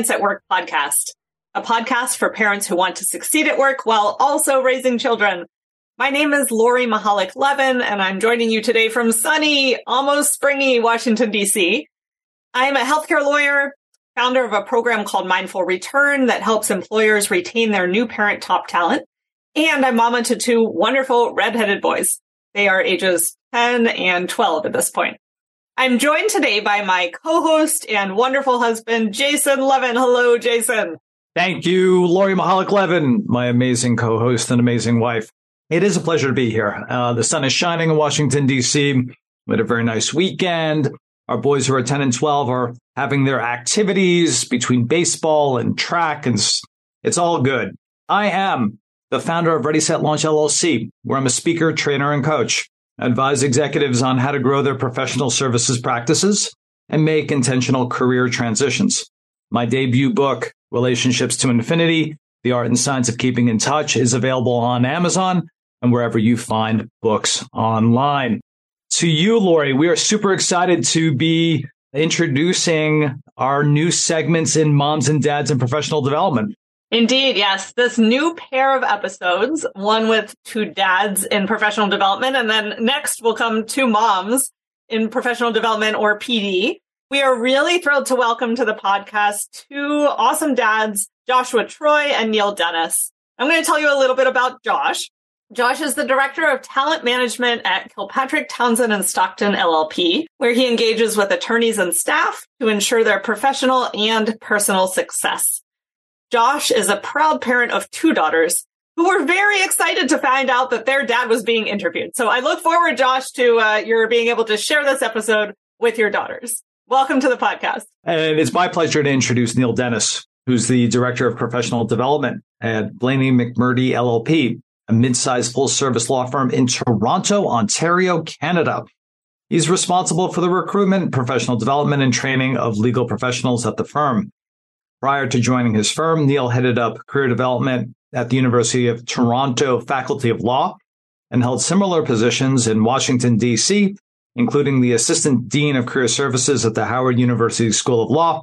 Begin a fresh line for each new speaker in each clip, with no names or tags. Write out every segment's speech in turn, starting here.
Parents at Work podcast, a podcast for parents who want to succeed at work while also raising children. My name is Lori Mihalich Levin, and I'm joining you today from sunny, almost springy Washington, D.C. I'm a healthcare lawyer, founder of a program called Mindful Return that helps employers retain their new parent top talent. And I'm mama to two wonderful redheaded boys. They are ages 10 and 12 at this point. I'm joined today by my co-host and wonderful husband, Jason Levin. Hello, Jason.
Thank you, Lori Mihalich Levin, my amazing co-host and amazing wife. It is a pleasure to be here. Uh, the sun is shining in Washington, D.C. We had a very nice weekend. Our boys who are 10 and 12 are having their activities between baseball and track, and it's all good. I am the founder of Ready Set Launch LLC, where I'm a speaker, trainer, and coach advise executives on how to grow their professional services practices, and make intentional career transitions. My debut book, Relationships to Infinity, The Art and Science of Keeping in Touch, is available on Amazon and wherever you find books online. To you, Lori, we are super excited to be introducing our new segments in moms and dads and professional development.
Indeed, yes. This new pair of episodes, one with two dads in professional development, and then next will come two moms in professional development or PD. We are really thrilled to welcome to the podcast two awesome dads, Joshua Troy and Neil Dennis. I'm going to tell you a little bit about Josh. Josh is the director of talent management at Kilpatrick Townsend and Stockton LLP, where he engages with attorneys and staff to ensure their professional and personal success. Josh is a proud parent of two daughters who were very excited to find out that their dad was being interviewed. So I look forward, Josh, to uh, your being able to share this episode with your daughters. Welcome to the podcast.
And it's my pleasure to introduce Neil Dennis, who's the director of professional development at Blaney McMurtry LLP, a mid-sized full-service law firm in Toronto, Ontario, Canada. He's responsible for the recruitment, professional development, and training of legal professionals at the firm. Prior to joining his firm, Neil headed up career development at the University of Toronto Faculty of Law and held similar positions in Washington, D.C., including the Assistant Dean of Career Services at the Howard University School of Law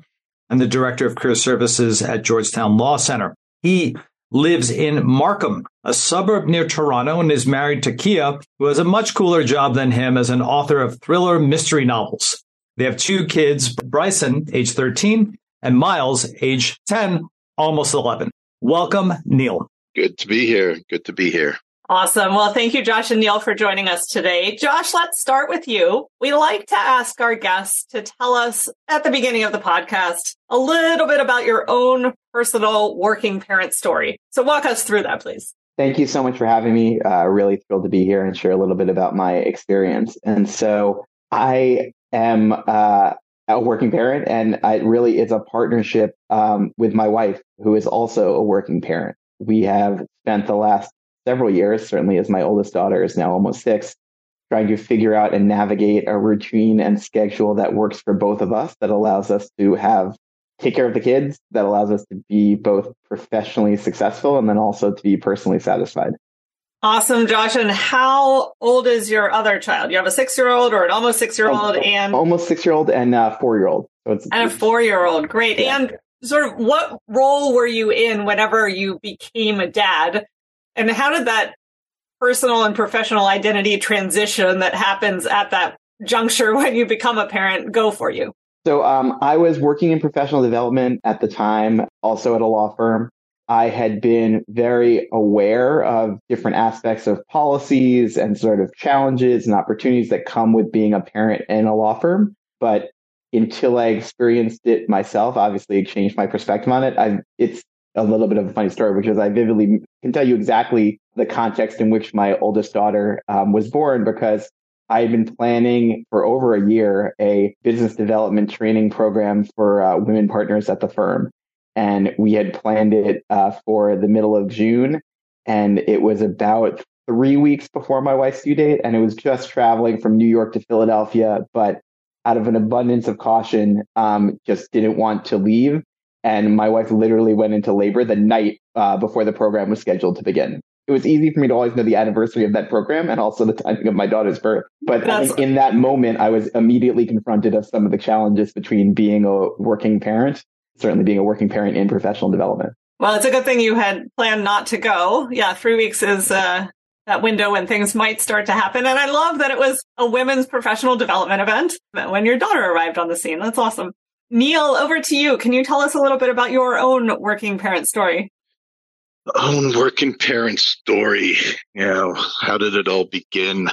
and the Director of Career Services at Georgetown Law Center. He lives in Markham, a suburb near Toronto, and is married to Kia, who has a much cooler job than him as an author of thriller mystery novels. They have two kids, Bryson, age 13, and Miles, age 10, almost 11. Welcome, Neil.
Good to be here. Good to be here.
Awesome. Well, thank you, Josh and Neil, for joining us today. Josh, let's start with you. We like to ask our guests to tell us at the beginning of the podcast a little bit about your own personal working parent story. So walk us through that, please.
Thank you so much for having me. Uh, really thrilled to be here and share a little bit about my experience. And so I am uh, a working parent, and I really it's a partnership um, with my wife, who is also a working parent. We have spent the last several years, certainly as my oldest daughter is now almost six, trying to figure out and navigate a routine and schedule that works for both of us, that allows us to have take care of the kids, that allows us to be both professionally successful and then also to be personally satisfied.
Awesome, Josh. And how old is your other child? You have a six year old or an almost six year old and
almost six year old and a four year old.
So and a four year old. Great. Yeah. And sort of what role were you in whenever you became a dad? And how did that personal and professional identity transition that happens at that juncture when you become a parent go for you?
So um, I was working in professional development at the time, also at a law firm. I had been very aware of different aspects of policies and sort of challenges and opportunities that come with being a parent in a law firm. But until I experienced it myself, obviously it changed my perspective on it. I, it's a little bit of a funny story because I vividly can tell you exactly the context in which my oldest daughter um, was born because I had been planning for over a year a business development training program for uh, women partners at the firm and we had planned it uh, for the middle of June, and it was about three weeks before my wife's due date, and it was just traveling from New York to Philadelphia, but out of an abundance of caution, um, just didn't want to leave. And my wife literally went into labor the night uh, before the program was scheduled to begin. It was easy for me to always know the anniversary of that program and also the timing of my daughter's birth. But in that moment, I was immediately confronted of some of the challenges between being a working parent certainly being a working parent in professional development.
Well, it's a good thing you had planned not to go. Yeah, three weeks is uh, that window when things might start to happen. And I love that it was a women's professional development event when your daughter arrived on the scene. That's awesome. Neil, over to you. Can you tell us a little bit about your own working parent story?
Own working parent story. You know, how did it all begin?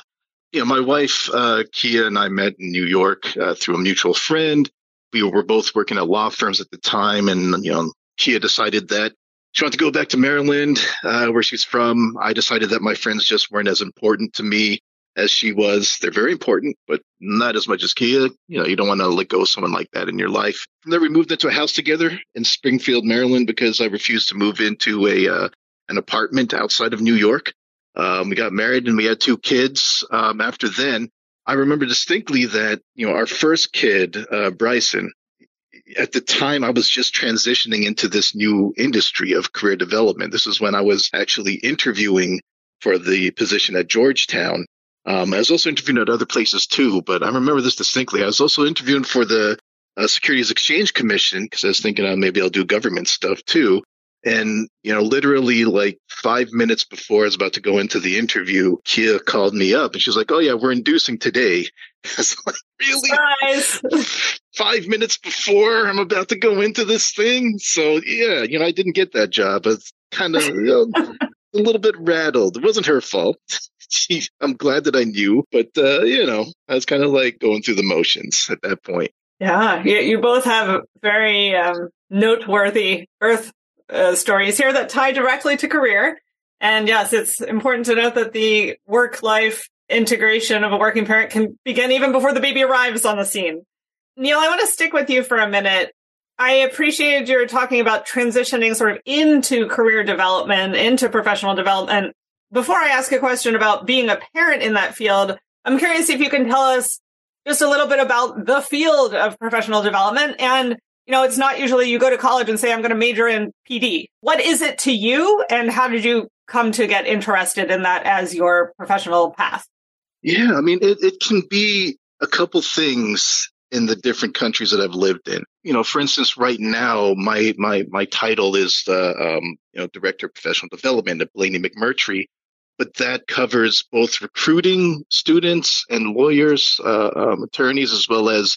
You know, my wife, uh, Kia, and I met in New York uh, through a mutual friend. We were both working at law firms at the time, and you know, Kia decided that she wanted to go back to Maryland, uh, where she's from. I decided that my friends just weren't as important to me as she was. They're very important, but not as much as Kia. You know, you don't want to let go of someone like that in your life. From there, we moved into a house together in Springfield, Maryland, because I refused to move into a uh, an apartment outside of New York. Um, we got married and we had two kids. Um, after then, I remember distinctly that you know our first kid, uh, Bryson, at the time I was just transitioning into this new industry of career development. This is when I was actually interviewing for the position at Georgetown. Um, I was also interviewing at other places too, but I remember this distinctly. I was also interviewing for the uh, Securities Exchange Commission because I was thinking oh, maybe I'll do government stuff too. And, you know, literally like five minutes before I was about to go into the interview, Kia called me up and she's like, Oh yeah, we're inducing today. I was like, really? Five minutes before I'm about to go into this thing. So yeah, you know, I didn't get that job. I was kind of you know, a little bit rattled. It wasn't her fault. She, I'm glad that I knew, but uh, you know, I was kind of like going through the motions at that point.
Yeah, you, you both have a very um, noteworthy birth uh, stories here that tie directly to career. And yes, it's important to note that the work life integration of a working parent can begin even before the baby arrives on the scene. Neil, I want to stick with you for a minute. I appreciated your talking about transitioning sort of into career development, into professional development. Before I ask a question about being a parent in that field, I'm curious if you can tell us just a little bit about the field of professional development and you know, it's not usually you go to college and say, I'm going to major in PD. What is it to you? And how did you come to get interested in that as your professional path?
Yeah, I mean, it, it can be a couple things in the different countries that I've lived in. You know, for instance, right now, my my my title is the um, you know director of professional development at Blaney McMurtry, but that covers both recruiting students and lawyers, uh, um, attorneys, as well as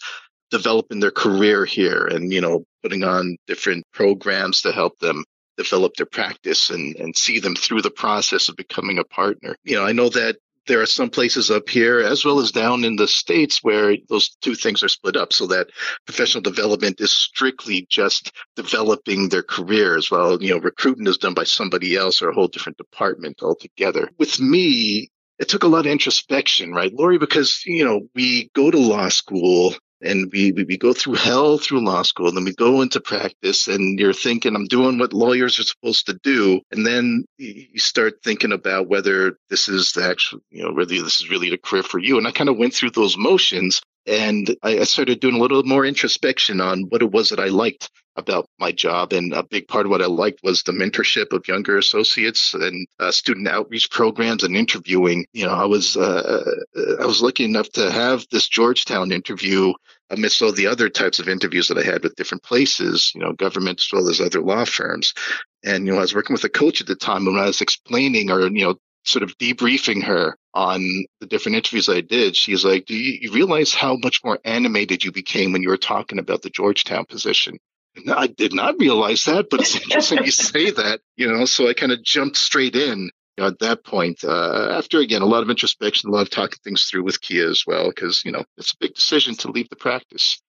developing their career here and, you know, putting on different programs to help them develop their practice and, and see them through the process of becoming a partner. You know, I know that there are some places up here as well as down in the states where those two things are split up so that professional development is strictly just developing their careers while you know recruiting is done by somebody else or a whole different department altogether. With me it took a lot of introspection right lori? Because you know we go to law school and we, we, we go through hell through law school and then we go into practice and you're thinking i'm doing what lawyers are supposed to do and then you start thinking about whether this is the actual you know whether this is really a career for you and i kind of went through those motions and I, I started doing a little more introspection on what it was that i liked about my job. And a big part of what I liked was the mentorship of younger associates and uh, student outreach programs and interviewing. You know, I was uh, I was lucky enough to have this Georgetown interview amidst all the other types of interviews that I had with different places, you know, government as well as other law firms. And you know, I was working with a coach at the time, and when I was explaining or you know sort of debriefing her on the different interviews I did, she's like, Do you, you, realize how much more animated you became when you were talking about the Georgetown position? I did not realize that, but it's interesting you say that, you know, so I kind of jumped straight in you know, at that point, uh, after again, a lot of introspection, a lot of talking things through with Kia as well, because, you know, it's a big decision to leave the practice.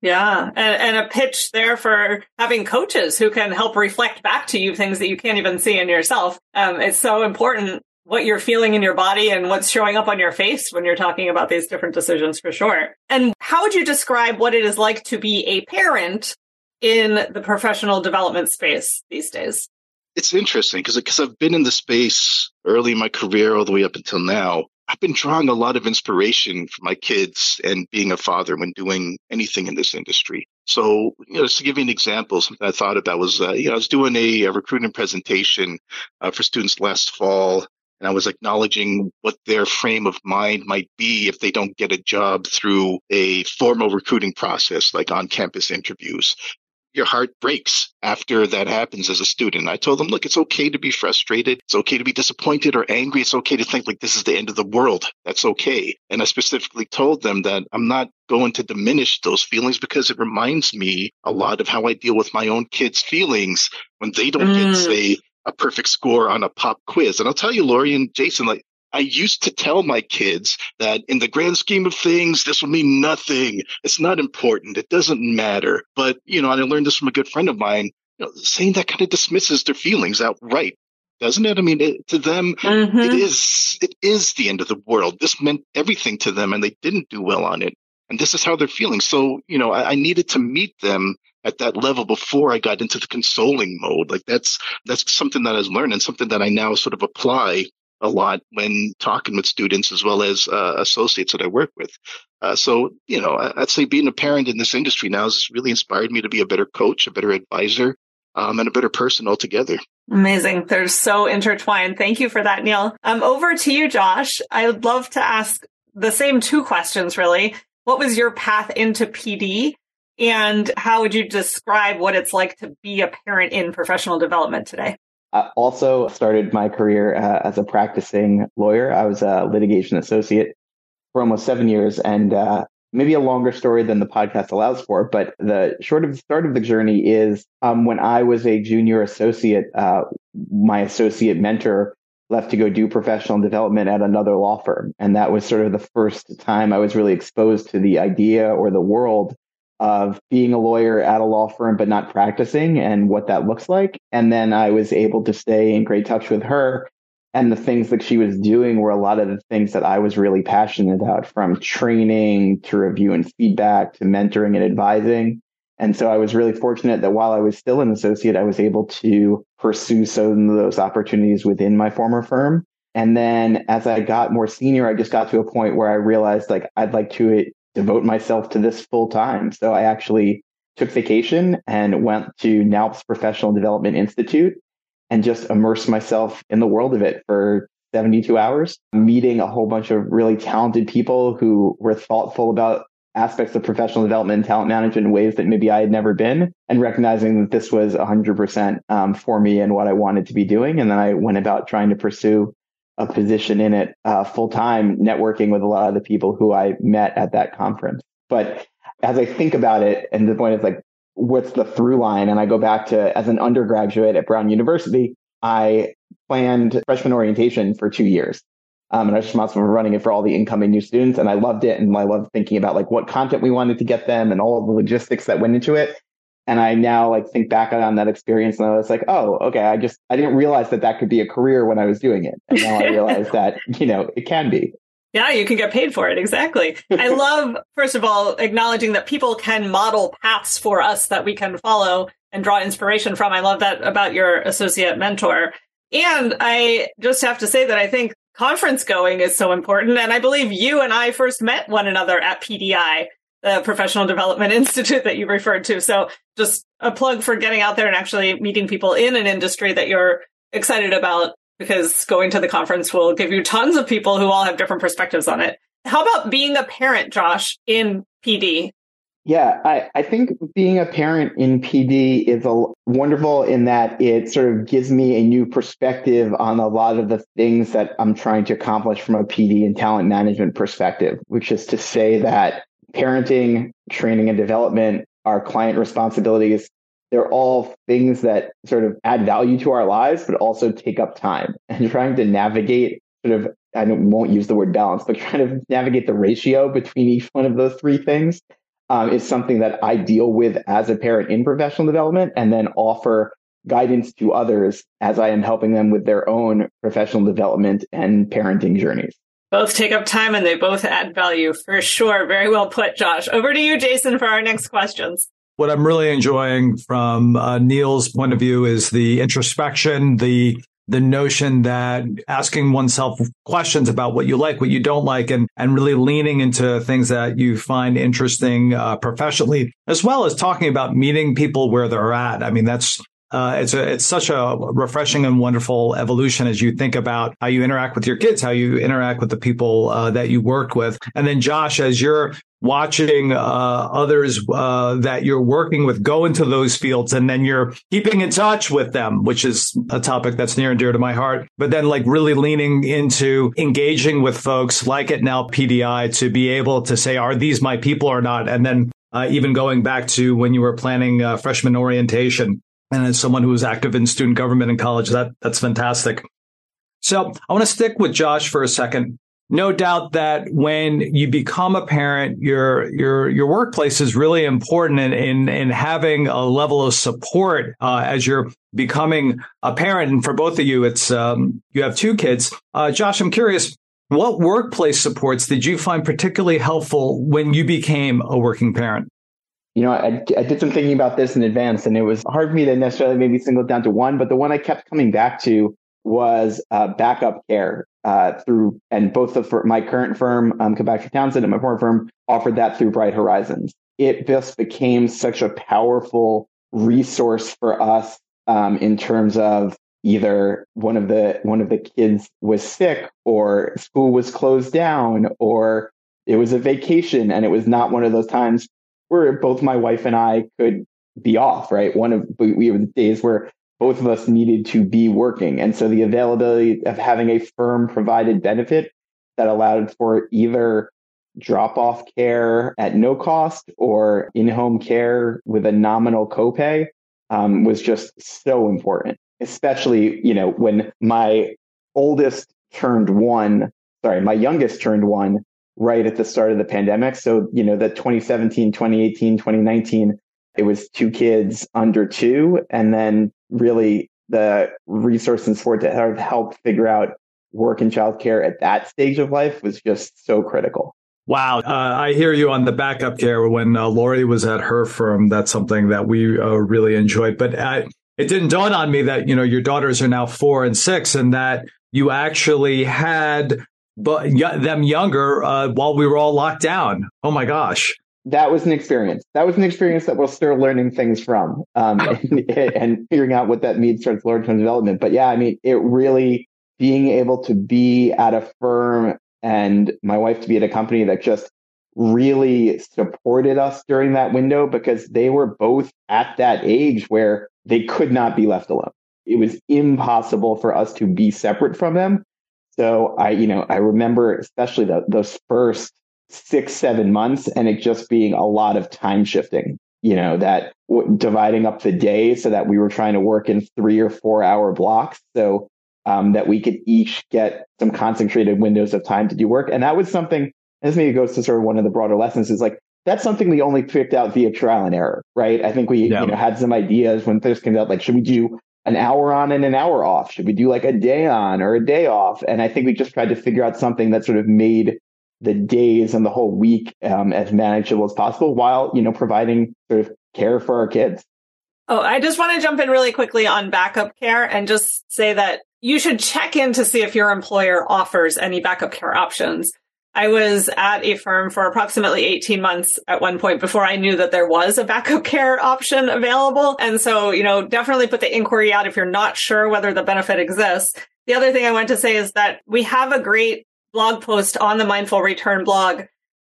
Yeah. And, and a pitch there for having coaches who can help reflect back to you things that you can't even see in yourself. Um, it's so important what you're feeling in your body and what's showing up on your face when you're talking about these different decisions for sure. And how would you describe what it is like to be a parent in the professional development space these days?
It's interesting because because I've been in the space early in my career all the way up until now. I've been drawing a lot of inspiration from my kids and being a father when doing anything in this industry. So, you know, just to give you an example, something I thought about was, uh, you know, I was doing a, a recruiting presentation uh, for students last fall, and I was acknowledging what their frame of mind might be if they don't get a job through a formal recruiting process, like on campus interviews your heart breaks after that happens as a student. I told them, look, it's okay to be frustrated. It's okay to be disappointed or angry. It's okay to think like this is the end of the world. That's okay. And I specifically told them that I'm not going to diminish those feelings because it reminds me a lot of how I deal with my own kids' feelings when they don't mm. get, say, a perfect score on a pop quiz. And I'll tell you, Lori and Jason, like I used to tell my kids that in the grand scheme of things, this will mean nothing. It's not important. It doesn't matter. But, you know, and I learned this from a good friend of mine, you know, saying that kind of dismisses their feelings outright. Doesn't it? I mean, it, to them, mm-hmm. it is, it is the end of the world. This meant everything to them and they didn't do well on it. And this is how they're feeling. So, you know, I, I needed to meet them at that level before I got into the consoling mode. Like that's, that's something that I've learned and something that I now sort of apply a lot when talking with students as well as uh, associates that I work with. Uh, so, you know, I'd say being a parent in this industry now has really inspired me to be a better coach, a better advisor, um, and a better person altogether.
Amazing. They're so intertwined. Thank you for that, Neil. Um, over to you, Josh. I would love to ask the same two questions, really. What was your path into PD? And how would you describe what it's like to be a parent in professional development today?
I also started my career uh, as a practicing lawyer. I was a litigation associate for almost seven years, and uh, maybe a longer story than the podcast allows for. But the short of the start of the journey is um, when I was a junior associate, uh, my associate mentor left to go do professional development at another law firm, and that was sort of the first time I was really exposed to the idea or the world of being a lawyer at a law firm but not practicing and what that looks like. And then I was able to stay in great touch with her. And the things that she was doing were a lot of the things that I was really passionate about from training to review and feedback to mentoring and advising. And so I was really fortunate that while I was still an associate, I was able to pursue some of those opportunities within my former firm. And then as I got more senior, I just got to a point where I realized like I'd like to devote myself to this full time. So I actually took vacation and went to NALP's Professional Development Institute and just immersed myself in the world of it for 72 hours, meeting a whole bunch of really talented people who were thoughtful about aspects of professional development and talent management in ways that maybe I had never been, and recognizing that this was 100% um, for me and what I wanted to be doing. And then I went about trying to pursue a position in it uh, full time, networking with a lot of the people who I met at that conference. But as I think about it, and the point is like, what's the through line? And I go back to as an undergraduate at Brown University, I planned freshman orientation for two years. Um, and I was responsible for running it for all the incoming new students. And I loved it. And I loved thinking about like what content we wanted to get them and all the logistics that went into it. And I now like think back on that experience and I was like, oh, okay. I just, I didn't realize that that could be a career when I was doing it. And now I realize that, you know, it can be.
Yeah, you can get paid for it. Exactly. I love, first of all, acknowledging that people can model paths for us that we can follow and draw inspiration from. I love that about your associate mentor. And I just have to say that I think conference going is so important. And I believe you and I first met one another at PDI the Professional Development Institute that you referred to. So just a plug for getting out there and actually meeting people in an industry that you're excited about because going to the conference will give you tons of people who all have different perspectives on it. How about being a parent, Josh, in PD?
Yeah, I, I think being a parent in PD is a, wonderful in that it sort of gives me a new perspective on a lot of the things that I'm trying to accomplish from a PD and talent management perspective, which is to say that parenting, training and development, our client responsibilities, they're all things that sort of add value to our lives, but also take up time. And trying to navigate sort of, I won't use the word balance, but trying to navigate the ratio between each one of those three things um, is something that I deal with as a parent in professional development and then offer guidance to others as I am helping them with their own professional development and parenting journeys
both take up time and they both add value for sure. Very well put, Josh. Over to you, Jason, for our next questions.
What I'm really enjoying from uh, Neil's point of view is the introspection, the the notion that asking oneself questions about what you like, what you don't like, and and really leaning into things that you find interesting uh, professionally, as well as talking about meeting people where they're at. I mean, that's uh, it's a, it's such a refreshing and wonderful evolution as you think about how you interact with your kids, how you interact with the people uh, that you work with, and then Josh, as you're watching uh, others uh, that you're working with go into those fields and then you're keeping in touch with them, which is a topic that's near and dear to my heart. But then like really leaning into engaging with folks like at now PDI to be able to say, are these my people or not? And then uh, even going back to when you were planning uh, freshman orientation. And as someone who was active in student government in college, that that's fantastic. So I want to stick with Josh for a second no doubt that when you become a parent, your your your workplace is really important in in, in having a level of support uh, as you're becoming a parent. And for both of you, it's um, you have two kids. Uh, Josh, I'm curious, what workplace supports did you find particularly helpful when you became a working parent?
You know, I, I did some thinking about this in advance, and it was hard for me to necessarily maybe single down to one. But the one I kept coming back to was uh, backup care uh, through, and both the my current firm, um, Kilpatrick Townsend, and my former firm offered that through Bright Horizons. It just became such a powerful resource for us um, in terms of either one of the one of the kids was sick or school was closed down or it was a vacation and it was not one of those times where both my wife and I could be off, right? One of we have days where both of us needed to be working. And so the availability of having a firm provided benefit that allowed for either drop off care at no cost or in home care with a nominal copay um, was just so important, especially, you know, when my oldest turned one, sorry, my youngest turned one right at the start of the pandemic. So, you know, the 2017, 2018, 2019, it was two kids under two. And then really the resource and support to help figure out work and childcare at that stage of life was just so critical.
Wow. Uh, I hear you on the backup care. When uh, Lori was at her firm, that's something that we uh, really enjoyed. But uh, it didn't dawn on me that, you know, your daughters are now four and six and that you actually had but them younger uh, while we were all locked down. Oh my gosh
that was an experience. That was an experience that we're still learning things from um, and, and, figuring out what that means towards long term development. But yeah, I mean, it really being able to be at a firm and my wife to be at a company that just really supported us during that window because they were both at that age where they could not be left alone. It was impossible for us to be separate from them. So I, you know, I remember especially the, those first six, seven months and it just being a lot of time shifting, you know, that w- dividing up the day so that we were trying to work in three or four hour blocks. So um, that we could each get some concentrated windows of time to do work. And that was something, this maybe goes to sort of one of the broader lessons is like, that's something we only picked out via trial and error, right? I think we, yeah. you know, had some ideas when this came out, like, should we do an hour on and an hour off? Should we do like a day on or a day off? And I think we just tried to figure out something that sort of made the days and the whole week um, as manageable as possible while you know providing sort of care for our kids
oh i just want to jump in really quickly on backup care and just say that you should check in to see if your employer offers any backup care options i was at a firm for approximately 18 months at one point before i knew that there was a backup care option available and so you know definitely put the inquiry out if you're not sure whether the benefit exists the other thing I want to say is that we have a great blog post on the Mindful Return blog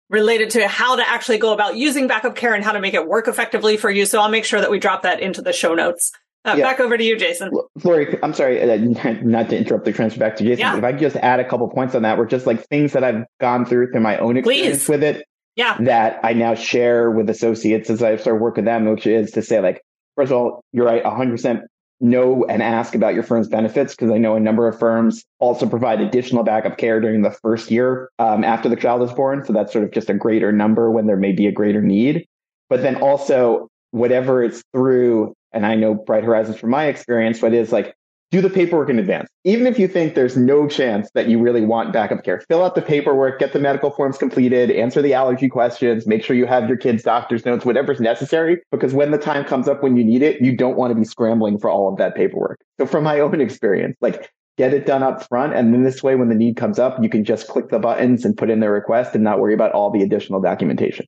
related to how to actually go about using backup care and how to make it work effectively for you. So I'll make sure that we drop that into the show notes. Uh, yeah. Back over to you, Jason.
Lori, I'm sorry, uh, not to interrupt the transfer back to Jason. Yeah. If I could just add a couple points on that, were just like things that I've gone through through my own experience Please. with it.
Yeah.
That I now share with associates as I start working with them, which is to say, like, first of all, you're right, 100% know and ask about your firm's benefits because I know a number of firms also provide additional backup care during the first year um, after the child is born. So that's sort of just a greater number when there may be a greater need. But then also, whatever it's through, and I know Bright Horizons from my experience, but it's like do the paperwork in advance. Even if you think there's no chance that you really want backup care, fill out the paperwork, get the medical forms completed, answer the allergy questions, make sure you have your kids' doctor's notes, whatever's necessary, because when the time comes up when you need it, you don't want to be scrambling for all of that paperwork. So from my own experience, like get it done up front. And then this way, when the need comes up, you can just click the buttons and put in the request and not worry about all the additional documentation.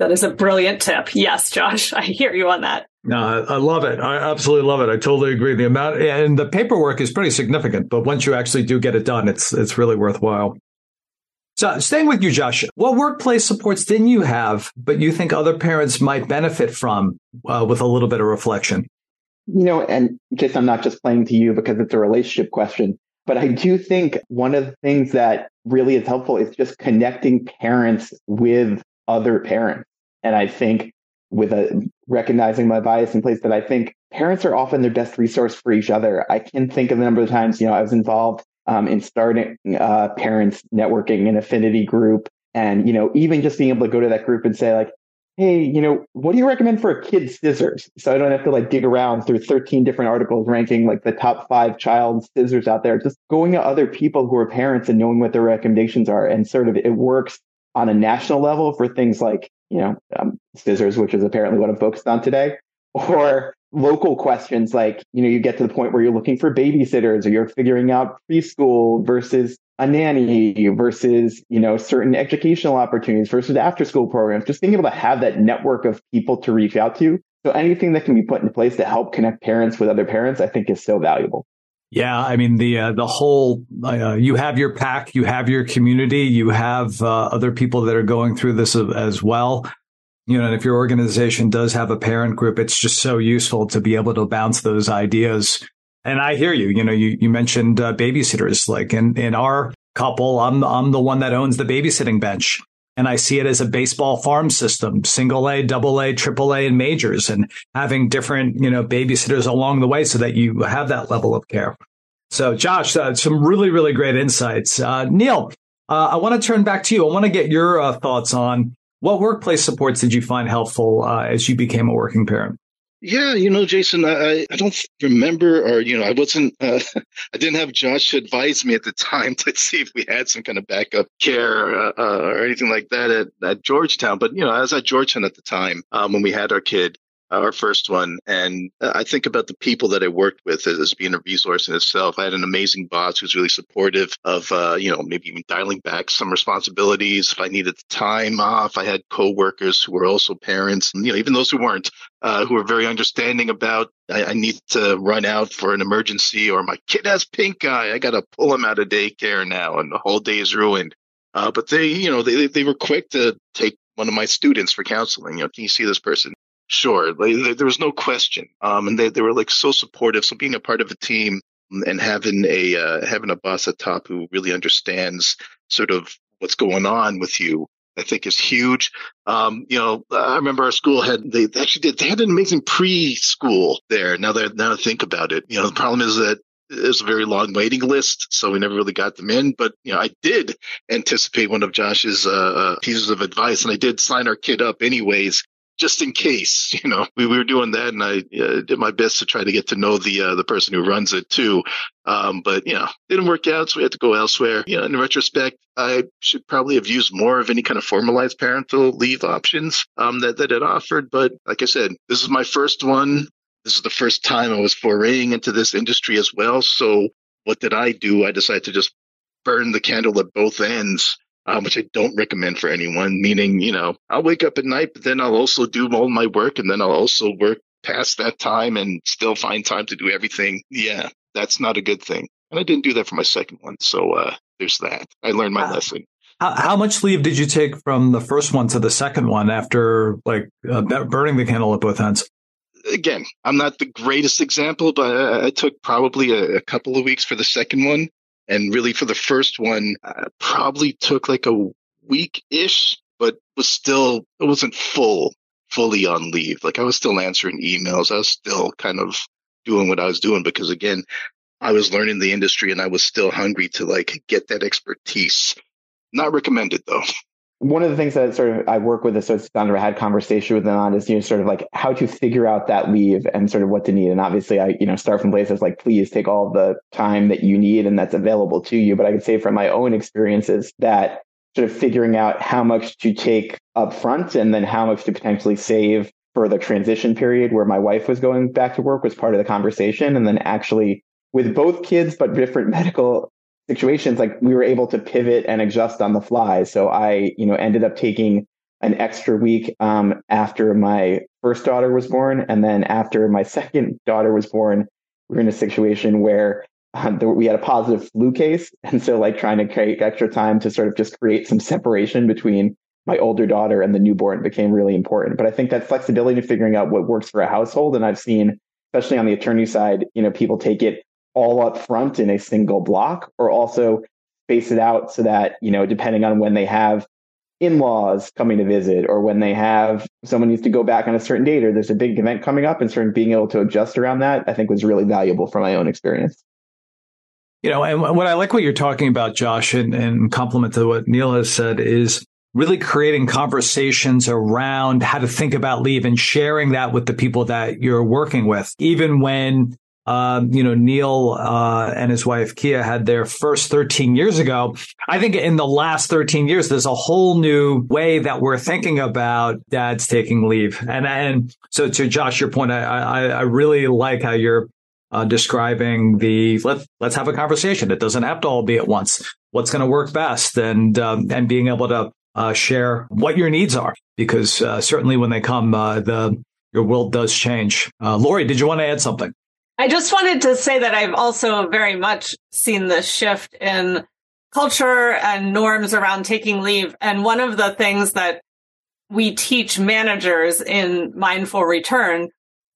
That is a brilliant tip. Yes, Josh, I hear you on that.
No, I love it. I absolutely love it. I totally agree. The amount and the paperwork is pretty significant, but once you actually do get it done, it's it's really worthwhile. So staying with you, Josh, what workplace supports didn't you have, but you think other parents might benefit from uh, with a little bit of reflection?
You know, and just I'm not just playing to you because it's a relationship question, but I do think one of the things that really is helpful is just connecting parents with other parents. And I think with a recognizing my bias in place that I think parents are often their best resource for each other. I can think of a number of times, you know, I was involved um, in starting uh, parents networking and affinity group. And, you know, even just being able to go to that group and say like, hey, you know, what do you recommend for a kid's scissors? So I don't have to like dig around through 13 different articles ranking like the top five child scissors out there. Just going to other people who are parents and knowing what their recommendations are. And sort of it works on a national level for things like, you know, um, scissors, which is apparently what I'm focused on today, or local questions like, you know, you get to the point where you're looking for babysitters or you're figuring out preschool versus a nanny versus, you know, certain educational opportunities versus after school programs, just being able to have that network of people to reach out to. So anything that can be put into place to help connect parents with other parents, I think is so valuable.
Yeah, I mean the uh, the whole uh, you have your pack, you have your community, you have uh, other people that are going through this as well. You know, and if your organization does have a parent group, it's just so useful to be able to bounce those ideas. And I hear you. You know, you you mentioned uh, babysitters. Like in in our couple, I'm I'm the one that owns the babysitting bench. And I see it as a baseball farm system, single A, double A, triple A, and majors, and having different, you know, babysitters along the way so that you have that level of care. So, Josh, uh, some really, really great insights. Uh, Neil, uh, I want to turn back to you. I want to get your uh, thoughts on what workplace supports did you find helpful uh, as you became a working parent?
Yeah, you know, Jason, I, I don't remember, or, you know, I wasn't, uh, I didn't have Josh to advise me at the time to see if we had some kind of backup care uh, uh, or anything like that at, at Georgetown. But, you know, I was at Georgetown at the time um, when we had our kid our first one. And I think about the people that I worked with as, being a resource in itself. I had an amazing boss who's really supportive of, uh, you know, maybe even dialing back some responsibilities if I needed time off. I had coworkers who were also parents, and, you know, even those who weren't, uh, who were very understanding about I, I, need to run out for an emergency or my kid has pink eye. I got to pull him out of daycare now and the whole day is ruined. Uh, but they, you know, they, they were quick to take one of my students for counseling. You know, can you see this person? Sure, like, there was no question, um, and they they were like so supportive. So being a part of a team and having a uh, having a boss at top who really understands sort of what's going on with you I think is huge. Um, you know, I remember our school had they actually did they had an amazing preschool there. Now that now I think about it, you know, the problem is that was a very long waiting list, so we never really got them in. But you know, I did anticipate one of Josh's uh, uh pieces of advice, and I did sign our kid up anyways just in case, you know, we, we were doing that, and I uh, did my best to try to get to know the uh, the person who runs it too. Um, but you know, didn't work out, so we had to go elsewhere. You know, in retrospect, I should probably have used more of any kind of formalized parental leave options um, that that it offered. But like I said, this is my first one. This is the first time I was foraying into this industry as well. So what did I do? I decided to just burn the candle at both ends um, which I don't recommend for anyone. Meaning, you know, I'll wake up at night, but then I'll also do all my work, and then I'll also work past that time and still find time to do everything. Yeah, that's not a good thing. And I didn't do that for my second one, so uh, there's that. I learned my lesson.
How, how, much leave did you take from the first one to the second one after like uh, burning the candle at both ends?
Again, I'm not the greatest example, but I, I took probably a, a couple of weeks for the second one. And really, for the first one, uh, probably took like a week ish, but was still, it wasn't full, fully on leave. Like I was still answering emails. I was still kind of doing what I was doing because again, I was learning the industry and I was still hungry to like get that expertise. Not recommended though.
One of the things that sort of I work with associate founder, I had conversation with them on is, you know, sort of like how to figure out that leave and sort of what to need. And obviously I, you know, start from places like, please take all the time that you need and that's available to you. But I could say from my own experiences that sort of figuring out how much to take up front and then how much to potentially save for the transition period where my wife was going back to work was part of the conversation. And then actually with both kids, but different medical situations like we were able to pivot and adjust on the fly. So I, you know, ended up taking an extra week um, after my first daughter was born, and then after my second daughter was born, we are in a situation where um, we had a positive flu case. And so like trying to create extra time to sort of just create some separation between my older daughter and the newborn became really important. But I think that flexibility to figuring out what works for a household. And I've seen, especially on the attorney side, you know, people take it all up front in a single block or also space it out so that, you know, depending on when they have in-laws coming to visit or when they have someone needs to go back on a certain date or there's a big event coming up and certain being able to adjust around that, I think was really valuable for my own experience.
You know, and what I like what you're talking about, Josh, and, and compliment to what Neil has said is really creating conversations around how to think about leave and sharing that with the people that you're working with, even when um, you know, Neil uh, and his wife Kia had their first 13 years ago. I think in the last 13 years, there's a whole new way that we're thinking about dads taking leave. And and so to Josh, your point, I I, I really like how you're uh, describing the let let's have a conversation. It doesn't have to all be at once. What's going to work best, and um, and being able to uh, share what your needs are, because uh, certainly when they come, uh, the your world does change. Uh, Lori, did you want to add something?
I just wanted to say that I've also very much seen this shift in culture and norms around taking leave. And one of the things that we teach managers in mindful return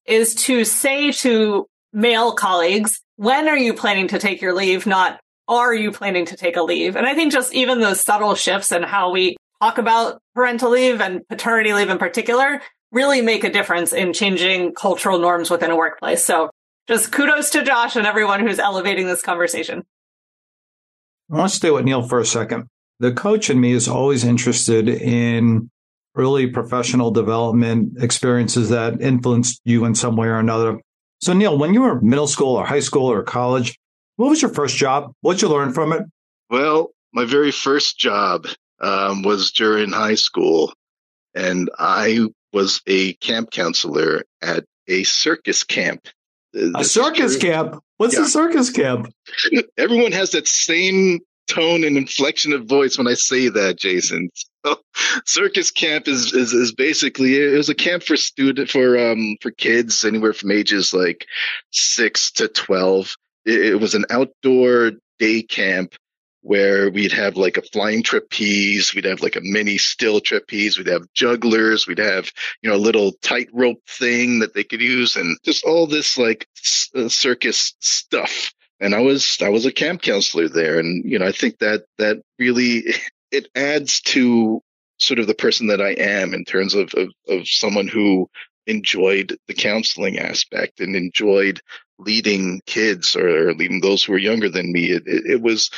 is to say to male colleagues, when are you planning to take your leave? Not are you planning to take a leave? And I think just even those subtle shifts and how we talk about parental leave and paternity leave in particular really make a difference in changing cultural norms within a workplace. So just kudos to Josh and everyone who's elevating this conversation.
I want to stay with Neil for a second. The coach in me is always interested in early professional development experiences that influenced you in some way or another. So, Neil, when you were middle school or high school or college, what was your first job? What'd you learn from it?
Well, my very first job um, was during high school, and I was a camp counselor at a circus camp
a circus camp. What's yeah. a circus camp?
Everyone has that same tone and inflection of voice when I say that, Jason. So, circus camp is, is is basically it was a camp for student for um for kids anywhere from ages like six to twelve. It, it was an outdoor day camp where we'd have like a flying trapeze, we'd have like a mini still trapeze, we'd have jugglers, we'd have, you know, a little tightrope thing that they could use and just all this like uh, circus stuff. And I was, I was a camp counselor there. And, you know, I think that, that really, it adds to sort of the person that I am in terms of, of, of someone who enjoyed the counseling aspect and enjoyed leading kids or, leading those who were younger than me. It, it, it was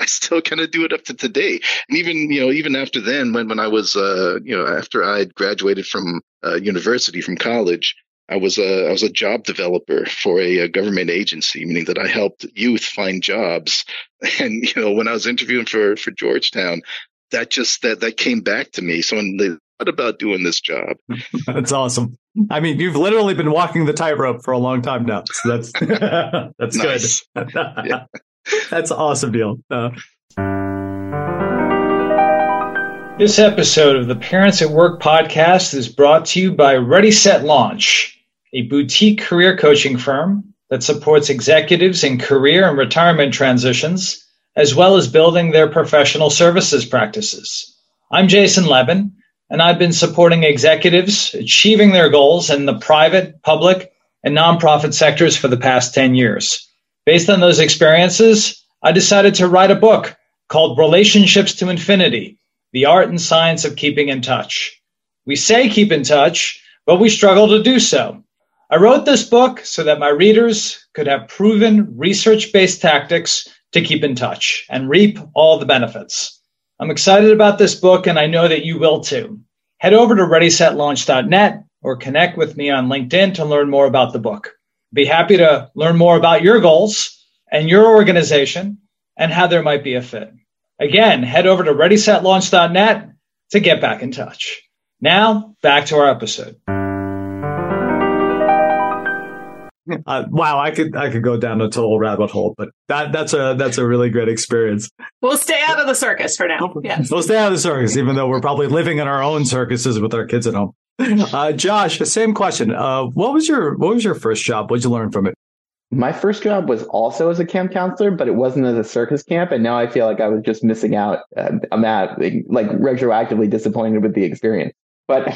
I still kind of do it up to today. And even, you know, even after then, when, when I was, uh, you know, after I'd graduated from uh, university, from college, I was a, I was a job developer for a, a, government agency, meaning that I helped youth find jobs. And, you know, when I was interviewing for, for Georgetown, that just, that, that came back to me. So when they, what about doing this job?
that's awesome. I mean, you've literally been walking the tightrope for a long time now. So that's, that's good. yeah. That's an awesome, Neil. Uh,
this episode of the Parents at Work podcast is brought to you by Ready Set Launch, a boutique career coaching firm that supports executives in career and retirement transitions, as well as building their professional services practices. I'm Jason Levin, and I've been supporting executives achieving their goals in the private, public, and nonprofit sectors for the past 10 years. Based on those experiences, I decided to write a book called Relationships to Infinity The Art and Science of Keeping in Touch. We say keep in touch, but we struggle to do so. I wrote this book so that my readers could have proven research based tactics to keep in touch and reap all the benefits. I'm excited about this book and I know that you will too. Head over to readysetlaunch.net or connect with me on LinkedIn to learn more about the book be happy to learn more about your goals and your organization and how there might be a fit. Again, head over to readysetlaunch.net to get back in touch. Now, back to our episode.
Uh, wow, I could I could go down a total rabbit hole, but that that's a that's a really great experience.
We'll stay out of the circus for now.
Yes. We'll stay out of the circus, even though we're probably living in our own circuses with our kids at home. Uh, Josh, same question. Uh, what was your What was your first job? What did you learn from it?
my first job was also as a camp counselor, but it wasn't as a circus camp. And now I feel like I was just missing out. I'm at like retroactively disappointed with the experience. But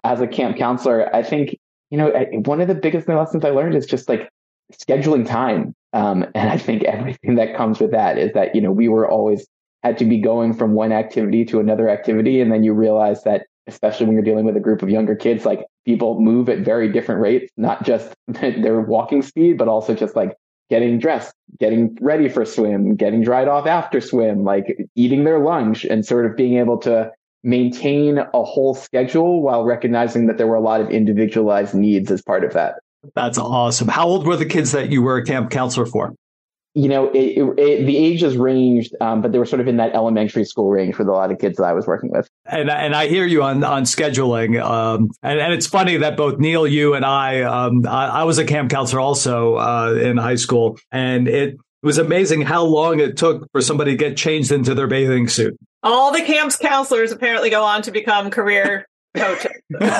as a camp counselor, I think, you know, one of the biggest lessons I learned is just like scheduling time. Um, and I think everything that comes with that is that, you know, we were always had to be going from one activity to another activity. And then you realize that, especially when you're dealing with a group of younger kids, like people move at very different rates, not just their walking speed, but also just like getting dressed, getting ready for swim, getting dried off after swim, like eating their lunch and sort of being able to maintain a whole schedule while recognizing that there were a lot of individualized needs as part of that.
That's awesome. How old were the kids that you were a camp counselor for?
You know, it, it, it, the ages ranged, um, but they were sort of in that elementary school range with a lot of kids that I was working with.
And and I hear you on on scheduling, um, and and it's funny that both Neil, you, and I, um, I, I, was a camp counselor also uh, in high school, and it was amazing how long it took for somebody to get changed into their bathing suit.
All the camp's counselors apparently go on to become career coaches. there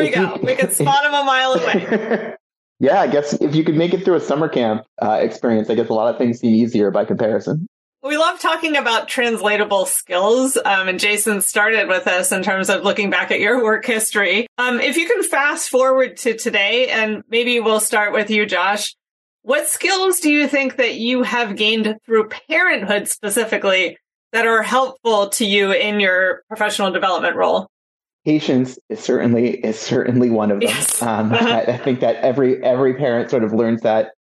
we go. We can spot them a mile away.
Yeah, I guess if you could make it through a summer camp uh, experience, I guess a lot of things seem easier by comparison.
We love talking about translatable skills, um, and Jason started with us in terms of looking back at your work history. Um, if you can fast forward to today, and maybe we'll start with you, Josh. What skills do you think that you have gained through parenthood specifically that are helpful to you in your professional development role?
Patience is certainly is certainly one of them. Yes. Um, I, I, think that every every parent sort of learns that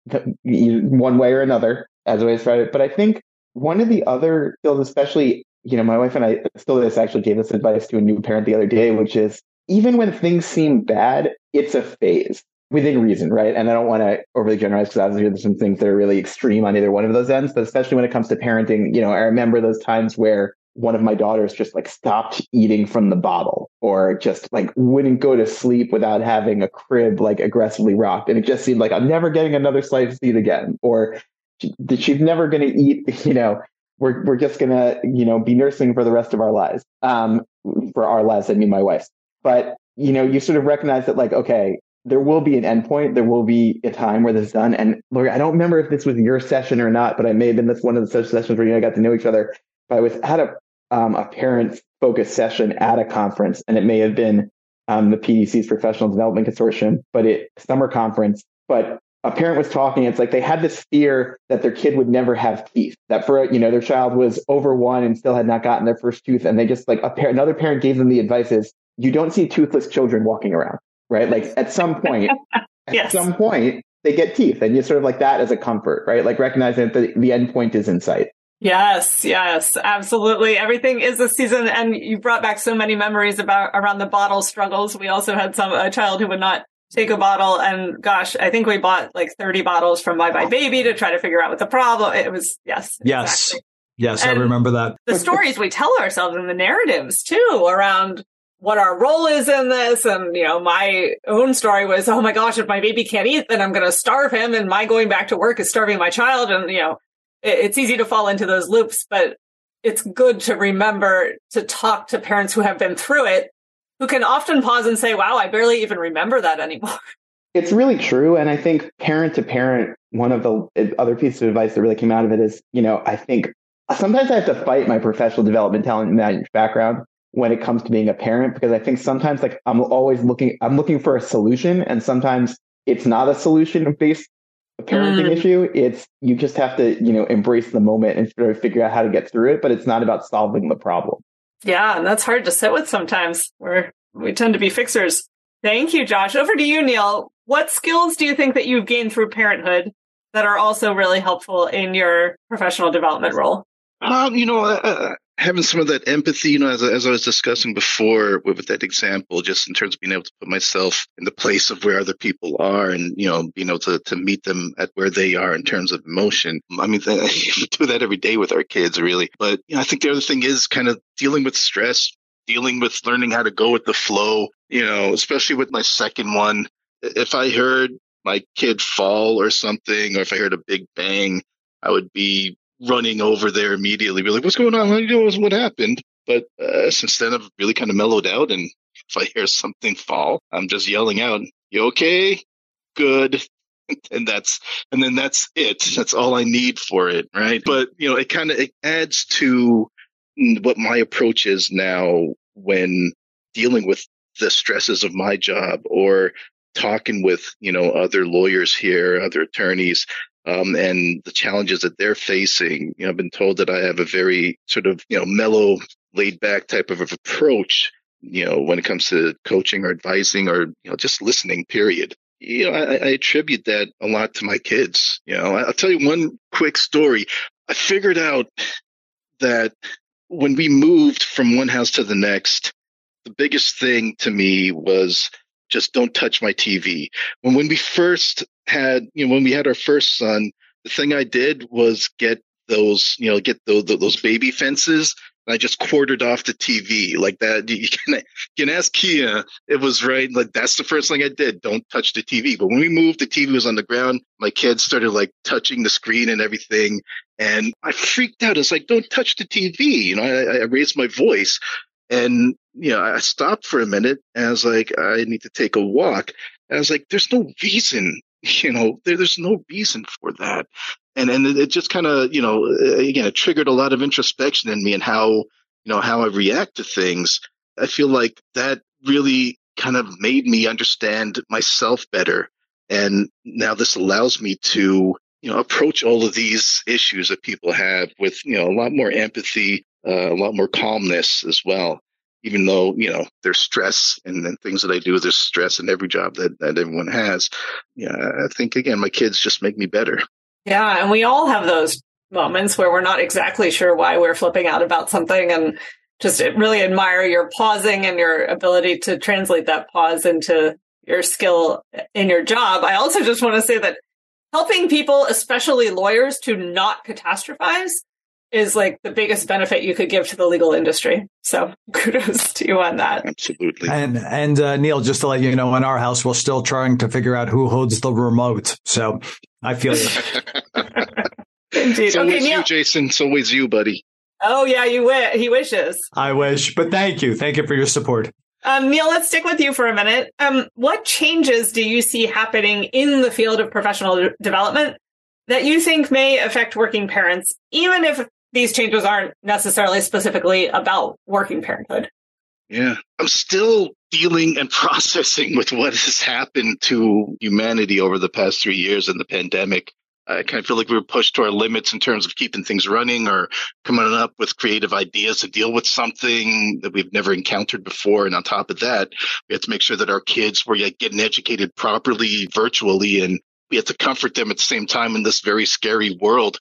one way or another as I try it. But I think one of the other skills, especially you know, my wife and I still this actually gave this advice to a new parent the other day, which is even when things seem bad, it's a phase within reason, right? And I don't want to overly generalize because obviously there's some things that are really extreme on either one of those ends, but especially when it comes to parenting, you know, I remember those times where one of my daughters just like stopped eating from the bottle or just like wouldn't go to sleep without having a crib like aggressively rocked. And it just seemed like I'm never getting another slice of eat again. Or she, she's never going to eat, you know, we're, we're just going to, you know, be nursing for the rest of our lives. Um, for our lives, I mean, my wife's. But, you know, you sort of recognize that like, okay, there will be an endpoint. There will be a time where this is done. And Lori, I don't remember if this was your session or not, but I may have been this one of the sessions where you know, I got to know each other. But I was at a um, a parent focused session at a conference, and it may have been um, the PDC's Professional Development Consortium, but it summer conference. But a parent was talking. It's like they had this fear that their kid would never have teeth. That for you know their child was over one and still had not gotten their first tooth, and they just like a parent, another parent gave them the advice is you don't see toothless children walking around, right? Like at some point, yes. at some point they get teeth, and you sort of like that as a comfort, right? Like recognizing that the, the end point is in sight.
Yes, yes, absolutely. Everything is a season, and you brought back so many memories about around the bottle struggles. We also had some a child who would not take a bottle, and gosh, I think we bought like thirty bottles from Buy Buy Baby to try to figure out what the problem. It was yes,
yes, exactly. yes. And I remember that.
the stories we tell ourselves and the narratives too around what our role is in this. And, you know, my own story was, oh my gosh, if my baby can't eat, then I'm going to starve him. And my going back to work is starving my child. And, you know, it's easy to fall into those loops, but it's good to remember to talk to parents who have been through it, who can often pause and say, wow, I barely even remember that anymore.
It's really true. And I think parent to parent, one of the eh, other pieces of advice that really came out of it is, you know, I think sometimes I have to fight my professional development talent background when it comes to being a parent because I think sometimes like I'm always looking, I'm looking for a solution and sometimes it's not a solution based a parenting mm. issue. It's you just have to, you know, embrace the moment and sort of figure out how to get through it. But it's not about solving the problem.
Yeah, and that's hard to sit with sometimes. Where we tend to be fixers. Thank you, Josh. Over to you, Neil. What skills do you think that you've gained through parenthood that are also really helpful in your professional development role?
Um, you know, uh, uh having some of that empathy, you know, as, as I was discussing before with, with, that example, just in terms of being able to put myself in the place of where other people are and, you know, being able to, to meet them at where they are in terms of emotion. I mean, we do that every day with our kids, really. But you know, I think the other thing is kind of dealing with stress, dealing with learning how to go with the flow, you know, especially with my second one. If I heard my kid fall or something, or if I heard a big bang, I would be running over there immediately, be like, "What's going on? What, what happened?" But uh, since then, I've really kind of mellowed out, and if I hear something fall, I'm just yelling out, "You okay?" good. And that's, and then that's it. That's all I need for it. Right. But, you know, it kind of, it adds to what my approach is now when dealing with the stresses of my job or talking with, you know, other lawyers here, other attorneys, um, and the challenges that they're facing. You know, I've been told that I have a very sort of, you know, mellow, laid back type of approach you know, when it comes to coaching or advising or, you know, just listening, period. You know, I, I attribute that a lot to my kids. You know, I'll tell you one quick story. I figured out that when we moved from one house to the next, the biggest thing to me was just don't touch my TV. When when we first had, you know, when we had our first son, the thing I did was get those, you know, get those those baby fences And I just quartered off the TV like that. You can, you can ask Kia. It was right. Like that's the first thing I did. Don't touch the TV. But when we moved, the TV was on the ground. My kids started like touching the screen and everything. And I freaked out. It's like, don't touch the TV. You know, I, I raised my voice and, you know, I stopped for a minute and I was like, I need to take a walk. And I was like, there's no reason you know there, there's no reason for that and and it just kind of you know again it triggered a lot of introspection in me and how you know how I react to things. I feel like that really kind of made me understand myself better, and now this allows me to you know approach all of these issues that people have with you know a lot more empathy, uh, a lot more calmness as well. Even though you know there's stress and, and things that I do, there's stress in every job that, that everyone has. Yeah, I think again, my kids just make me better.
Yeah. And we all have those moments where we're not exactly sure why we're flipping out about something and just really admire your pausing and your ability to translate that pause into your skill in your job. I also just want to say that helping people, especially lawyers, to not catastrophize is like the biggest benefit you could give to the legal industry. So kudos to you on that.
Absolutely.
And and uh, Neil, just to let you know, in our house, we're still trying to figure out who holds the remote. So I feel you.
Indeed. It's always okay, you, Jason. It's always you, buddy.
Oh yeah, you wish. He wishes.
I wish, but thank you, thank you for your support.
Um, Neil, let's stick with you for a minute. Um, what changes do you see happening in the field of professional development that you think may affect working parents, even if these changes aren't necessarily specifically about working parenthood.
Yeah, I'm still dealing and processing with what has happened to humanity over the past three years and the pandemic. I kind of feel like we were pushed to our limits in terms of keeping things running or coming up with creative ideas to deal with something that we've never encountered before. And on top of that, we had to make sure that our kids were getting educated properly virtually and we had to comfort them at the same time in this very scary world.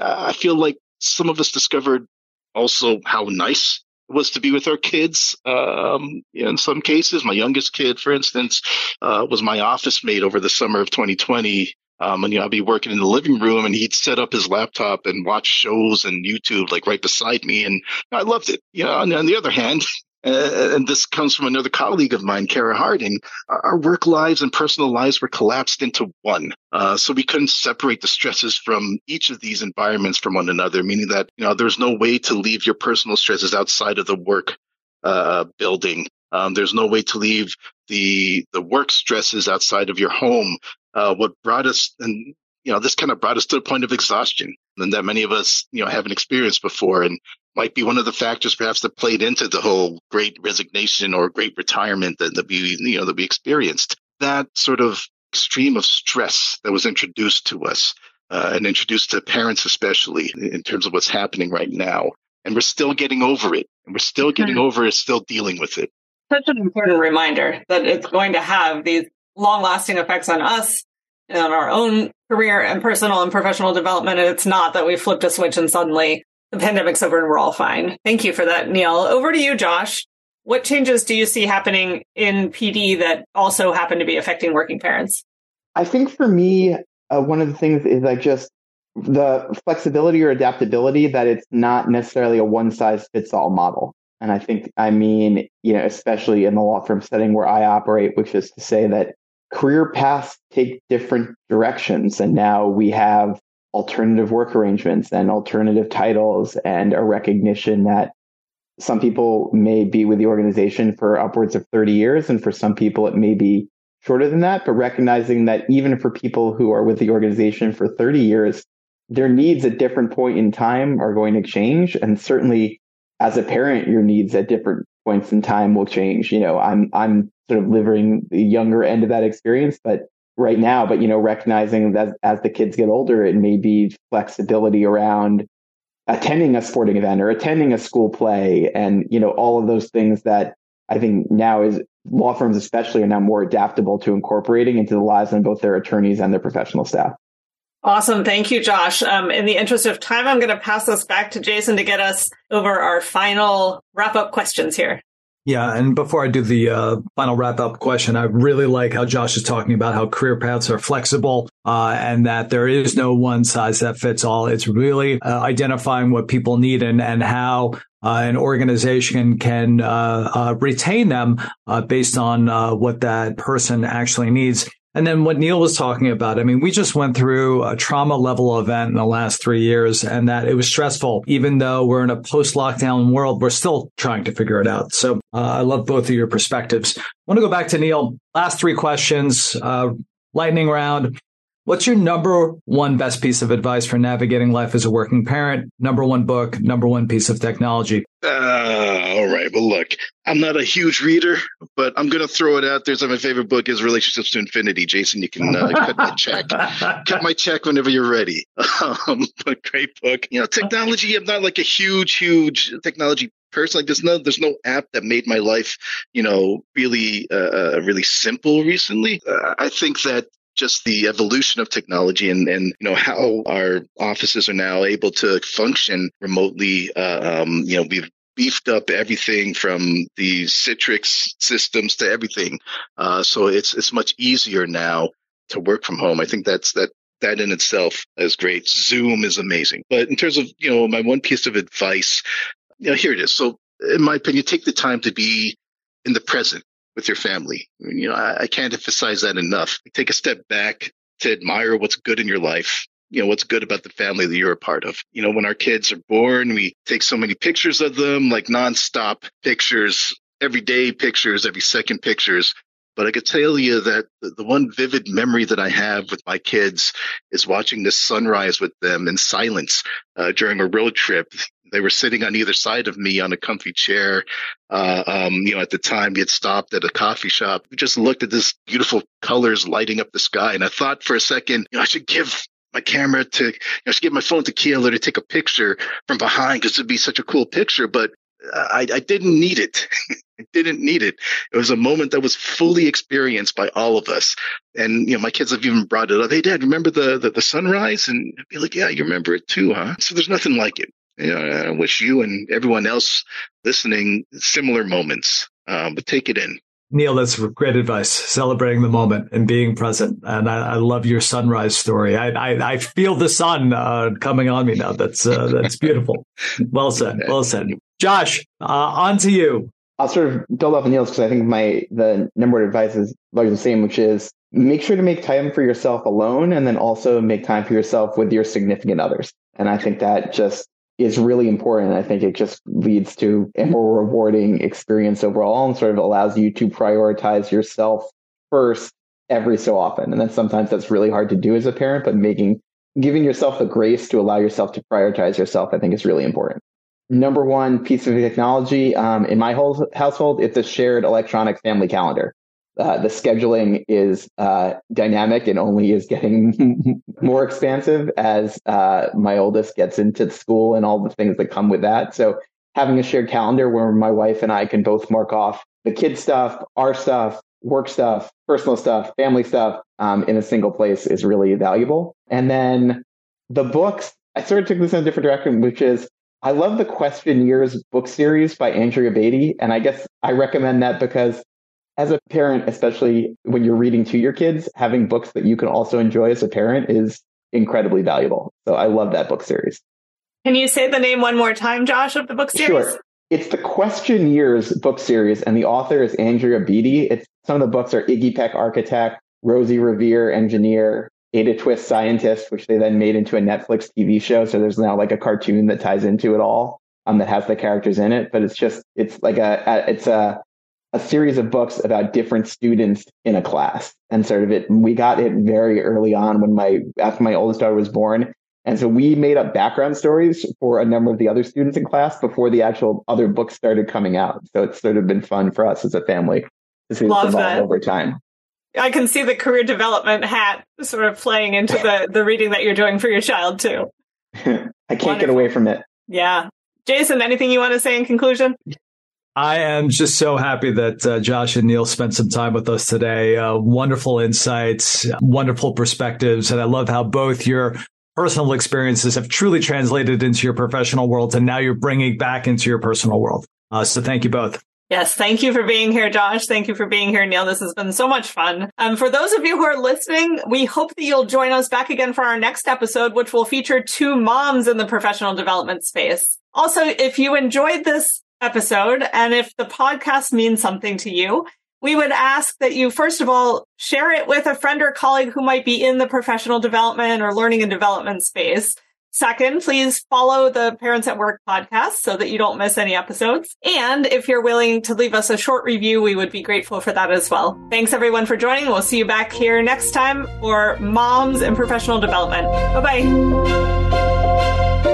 I feel like some of us discovered also how nice it was to be with our kids. Um, in some cases, my youngest kid, for instance, uh, was my office mate over the summer of 2020. Um, and you know, I'd be working in the living room and he'd set up his laptop and watch shows and YouTube like right beside me. And I loved it. You know, and on the other hand, and this comes from another colleague of mine, Kara Harding. Our work lives and personal lives were collapsed into one. Uh, so we couldn't separate the stresses from each of these environments from one another, meaning that, you know, there's no way to leave your personal stresses outside of the work uh, building. Um, there's no way to leave the the work stresses outside of your home. Uh, what brought us, and you know, this kind of brought us to the point of exhaustion, and that many of us, you know, haven't experienced before. And might be one of the factors perhaps that played into the whole great resignation or great retirement that, that we you know that we experienced that sort of extreme of stress that was introduced to us uh, and introduced to parents especially in terms of what's happening right now and we're still getting over it and we're still getting mm-hmm. over it still dealing with it
such an important reminder that it's going to have these long lasting effects on us and on our own career and personal and professional development and it's not that we flipped a switch and suddenly the pandemic's over and we're all fine. Thank you for that, Neil. Over to you, Josh. What changes do you see happening in PD that also happen to be affecting working parents?
I think for me, uh, one of the things is like just the flexibility or adaptability that it's not necessarily a one size fits all model. And I think, I mean, you know, especially in the law firm setting where I operate, which is to say that career paths take different directions. And now we have alternative work arrangements and alternative titles and a recognition that some people may be with the organization for upwards of 30 years and for some people it may be shorter than that, but recognizing that even for people who are with the organization for 30 years, their needs at different point in time are going to change. And certainly as a parent, your needs at different points in time will change. You know, I'm, I'm sort of living the younger end of that experience, but right now, but, you know, recognizing that as the kids get older, it may be flexibility around attending a sporting event or attending a school play and, you know, all of those things that I think now is law firms especially are now more adaptable to incorporating into the lives of both their attorneys and their professional staff.
Awesome. Thank you, Josh. Um, in the interest of time, I'm going to pass this back to Jason to get us over our final wrap up questions here.
Yeah. And before I do the uh, final wrap up question, I really like how Josh is talking about how career paths are flexible uh, and that there is no one size that fits all. It's really uh, identifying what people need and, and how uh, an organization can uh, uh, retain them based on what that person actually needs. And then what Neil was talking about, I mean, we just went through a trauma level event in the last three years and that it was stressful. Even though we're in a post lockdown world, we're still trying to figure it out. So uh, I love both of your perspectives. I want to go back to Neil. Last three questions, uh, lightning round. What's your number one best piece of advice for navigating life as a working parent? Number one book, number one piece of technology.
Uh, all right. Well, look, I'm not a huge reader, but I'm going to throw it out there. So my favorite book is Relationships to Infinity. Jason, you can uh, cut my check. cut my check whenever you're ready. Um, but great book. You know, technology. I'm not like a huge, huge technology person. Like there's no there's no app that made my life, you know, really uh, uh really simple recently. Uh, I think that just the evolution of technology and, and you know how our offices are now able to function remotely. Uh, um, you know, we've beefed up everything from the Citrix systems to everything. Uh, so it's it's much easier now to work from home. I think that's that that in itself is great. Zoom is amazing. But in terms of you know my one piece of advice, you know here it is. So in my opinion, take the time to be in the present with your family. You know, I, I can't emphasize that enough. Take a step back to admire what's good in your life you know what's good about the family that you're a part of you know when our kids are born we take so many pictures of them like nonstop pictures everyday pictures every second pictures but I could tell you that the one vivid memory that I have with my kids is watching the sunrise with them in silence uh, during a road trip. They were sitting on either side of me on a comfy chair. Uh, um, you know, at the time we had stopped at a coffee shop. We just looked at this beautiful colors lighting up the sky. And I thought for a second, you know, I should give my camera to, you know, I should give my phone to Keeler to take a picture from behind because it'd be such a cool picture. But I, I didn't need it. I didn't need it. It was a moment that was fully experienced by all of us. And, you know, my kids have even brought it up. Hey, dad, remember the, the, the sunrise? And I'd be like, yeah, you remember it too, huh? So there's nothing like it. You know, I wish you and everyone else listening similar moments, um, but take it in.
Neil, that's great advice. Celebrating the moment and being present. And I, I love your sunrise story. I, I, I feel the sun uh, coming on me now. That's uh, that's beautiful. Well said. Well said. Josh, uh, on to you.
I'll sort of build off of Neil's because I think my the number of advice is largely the same, which is make sure to make time for yourself alone, and then also make time for yourself with your significant others. And I think that just is really important. I think it just leads to a more rewarding experience overall, and sort of allows you to prioritize yourself first every so often. And then sometimes that's really hard to do as a parent, but making giving yourself the grace to allow yourself to prioritize yourself, I think, is really important number one piece of technology um, in my whole household it's a shared electronic family calendar uh, the scheduling is uh, dynamic and only is getting more expansive as uh, my oldest gets into school and all the things that come with that so having a shared calendar where my wife and i can both mark off the kid stuff our stuff work stuff personal stuff family stuff um, in a single place is really valuable and then the books i sort of took this in a different direction which is I love the Questioneers book series by Andrea Beaty. And I guess I recommend that because as a parent, especially when you're reading to your kids, having books that you can also enjoy as a parent is incredibly valuable. So I love that book series.
Can you say the name one more time, Josh, of the book series?
Sure. It's the Questioneers book series, and the author is Andrea Beaty. It's some of the books are Iggy Peck Architect, Rosie Revere Engineer, Ada Twist Scientist, which they then made into a Netflix TV show. So there's now like a cartoon that ties into it all um, that has the characters in it. But it's just, it's like a, a it's a, a series of books about different students in a class. And sort of it, we got it very early on when my, after my oldest daughter was born. And so we made up background stories for a number of the other students in class before the actual other books started coming out. So it's sort of been fun for us as a family to see Love this evolve that. over time.
I can see the career development hat sort of playing into the, the reading that you're doing for your child too.
I can't Wonderful. get away from it.
Yeah. Jason, anything you want to say in conclusion?
I am just so happy that uh, Josh and Neil spent some time with us today. Uh, wonderful insights, wonderful perspectives. And I love how both your personal experiences have truly translated into your professional world. And now you're bringing back into your personal world. Uh, so thank you both.
Yes, thank you for being here, Josh. Thank you for being here, Neil. This has been so much fun. Um, for those of you who are listening, we hope that you'll join us back again for our next episode, which will feature two moms in the professional development space. Also, if you enjoyed this episode. And if the podcast means something to you, we would ask that you, first of all, share it with a friend or colleague who might be in the professional development or learning and development space. Second, please follow the Parents at Work podcast so that you don't miss any episodes. And if you're willing to leave us a short review, we would be grateful for that as well. Thanks everyone for joining. We'll see you back here next time for Moms and Professional Development. Bye bye.